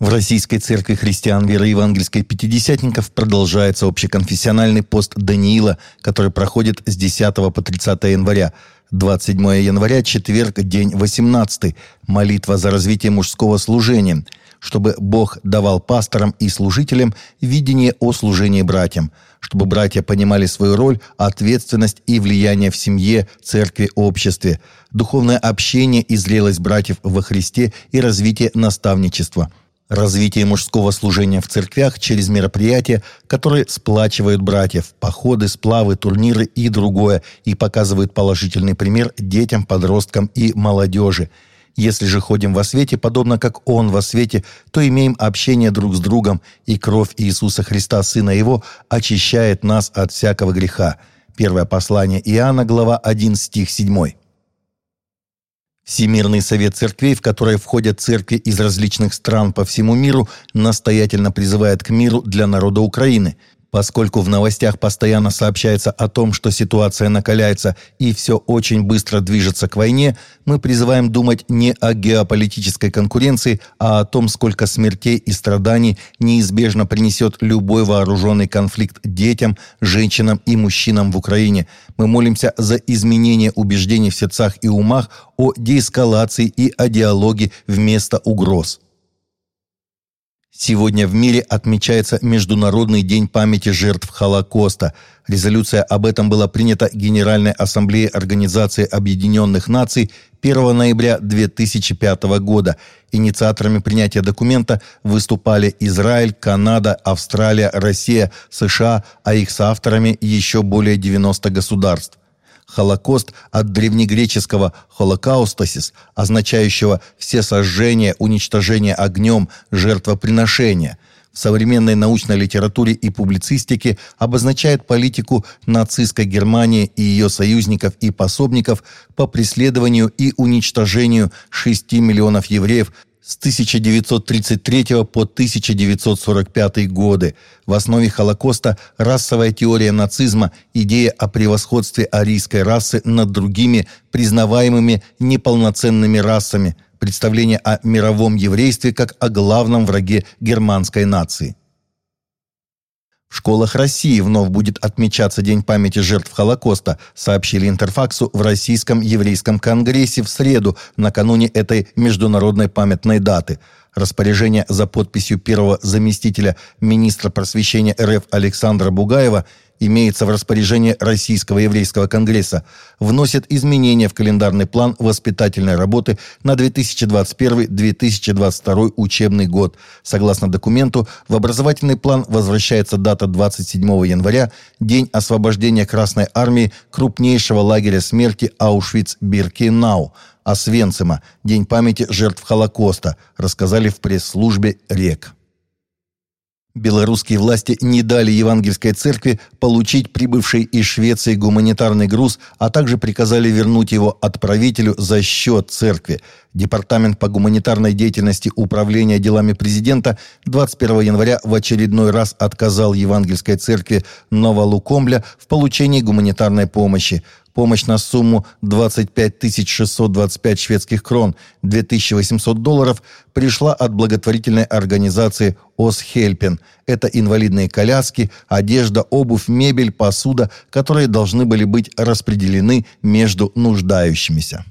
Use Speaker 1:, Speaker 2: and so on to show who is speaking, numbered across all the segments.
Speaker 1: В Российской Церкви Христиан Веры Евангельской Пятидесятников продолжается общеконфессиональный пост Даниила, который проходит с 10 по 30 января. 27 января, четверг, день 18. Молитва за развитие мужского служения, чтобы Бог давал пасторам и служителям видение о служении братьям, чтобы братья понимали свою роль, ответственность и влияние в семье, церкви, обществе, духовное общение и зрелость братьев во Христе и развитие наставничества – Развитие мужского служения в церквях через мероприятия, которые сплачивают братьев, походы, сплавы, турниры и другое, и показывают положительный пример детям, подросткам и молодежи. Если же ходим во свете, подобно как Он во свете, то имеем общение друг с другом, и кровь Иисуса Христа, Сына Его, очищает нас от всякого греха. Первое послание Иоанна, глава 1, стих 7. Всемирный совет церквей, в который входят церкви из различных стран по всему миру, настоятельно призывает к миру для народа Украины – Поскольку в новостях постоянно сообщается о том, что ситуация накаляется и все очень быстро движется к войне, мы призываем думать не о геополитической конкуренции, а о том, сколько смертей и страданий неизбежно принесет любой вооруженный конфликт детям, женщинам и мужчинам в Украине. Мы молимся за изменение убеждений в сердцах и умах о деэскалации и о диалоге вместо угроз. Сегодня в мире отмечается Международный день памяти жертв Холокоста. Резолюция об этом была принята Генеральной Ассамблеей Организации Объединенных Наций 1 ноября 2005 года. Инициаторами принятия документа выступали Израиль, Канада, Австралия, Россия, США, а их соавторами еще более 90 государств. Холокост от древнегреческого «холокаустасис», означающего «все сожжения, уничтожение огнем, жертвоприношение», в современной научной литературе и публицистике обозначает политику нацистской Германии и ее союзников и пособников по преследованию и уничтожению 6 миллионов евреев с 1933 по 1945 годы. В основе Холокоста расовая теория нацизма, идея о превосходстве арийской расы над другими признаваемыми неполноценными расами, представление о мировом еврействе как о главном враге германской нации. В школах России вновь будет отмечаться День памяти жертв Холокоста, сообщили Интерфаксу в Российском еврейском конгрессе в среду, накануне этой международной памятной даты. Распоряжение за подписью первого заместителя министра просвещения РФ Александра Бугаева – имеется в распоряжении Российского еврейского конгресса, вносит изменения в календарный план воспитательной работы на 2021-2022 учебный год. Согласно документу, в образовательный план возвращается дата 27 января, день освобождения Красной Армии крупнейшего лагеря смерти Аушвиц-Биркенау, Освенцима, День памяти жертв Холокоста, рассказали в пресс-службе РЕК. Белорусские власти не дали Евангельской церкви получить прибывший из Швеции гуманитарный груз, а также приказали вернуть его отправителю за счет церкви. Департамент по гуманитарной деятельности Управления делами президента 21 января в очередной раз отказал Евангельской церкви Новолукомля в получении гуманитарной помощи. Помощь на сумму 25 625 шведских крон, 2800 долларов, пришла от благотворительной организации «Осхельпен». Это инвалидные коляски, одежда, обувь, мебель, посуда, которые должны были быть распределены между нуждающимися.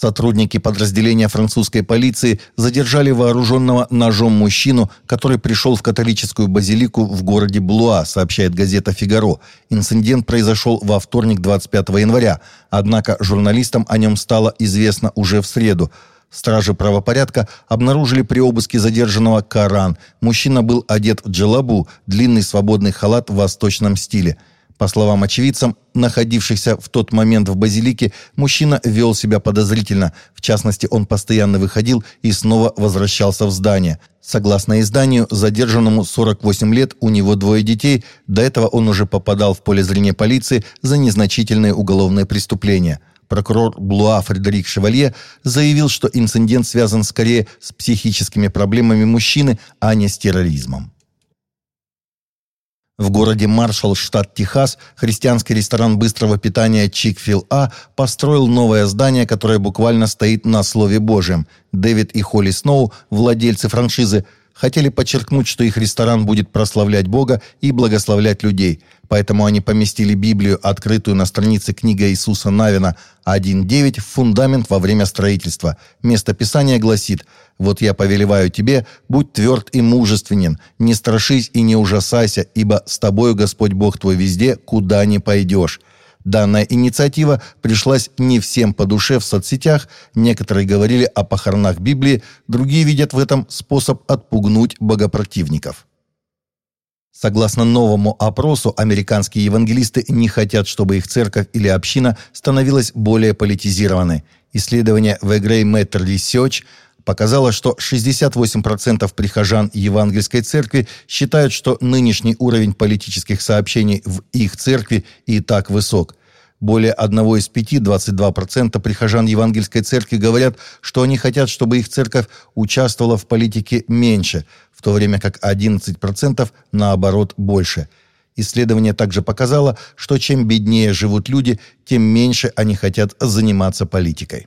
Speaker 1: Сотрудники подразделения французской полиции задержали вооруженного ножом мужчину, который пришел в католическую базилику в городе Блуа, сообщает газета «Фигаро». Инцидент произошел во вторник 25 января, однако журналистам о нем стало известно уже в среду. Стражи правопорядка обнаружили при обыске задержанного Коран. Мужчина был одет в джелабу, длинный свободный халат в восточном стиле – по словам очевидцам, находившихся в тот момент в базилике, мужчина вел себя подозрительно. В частности, он постоянно выходил и снова возвращался в здание. Согласно изданию, задержанному 48 лет, у него двое детей. До этого он уже попадал в поле зрения полиции за незначительные уголовные преступления. Прокурор Блуа Фредерик Шевалье заявил, что инцидент связан скорее с психическими проблемами мужчины, а не с терроризмом. В городе Маршалл, штат Техас, христианский ресторан быстрого питания Чик-фил-А построил новое здание, которое буквально стоит на Слове Божьем. Дэвид и Холли Сноу, владельцы франшизы, хотели подчеркнуть, что их ресторан будет прославлять Бога и благословлять людей. Поэтому они поместили Библию, открытую на странице книга Иисуса Навина 1.9, в фундамент во время строительства. Место Писания гласит «Вот я повелеваю тебе, будь тверд и мужественен, не страшись и не ужасайся, ибо с тобою Господь Бог твой везде, куда ни пойдешь». Данная инициатива пришлась не всем по душе в соцсетях, некоторые говорили о похоронах Библии, другие видят в этом способ отпугнуть богопротивников. Согласно новому опросу, американские евангелисты не хотят, чтобы их церковь или община становилась более политизированной. Исследование The Grey Matter Research показало, что 68% прихожан Евангельской церкви считают, что нынешний уровень политических сообщений в их церкви и так высок. Более одного из пяти, 22% прихожан Евангельской церкви говорят, что они хотят, чтобы их церковь участвовала в политике меньше, в то время как 11% наоборот больше. Исследование также показало, что чем беднее живут люди, тем меньше они хотят заниматься политикой.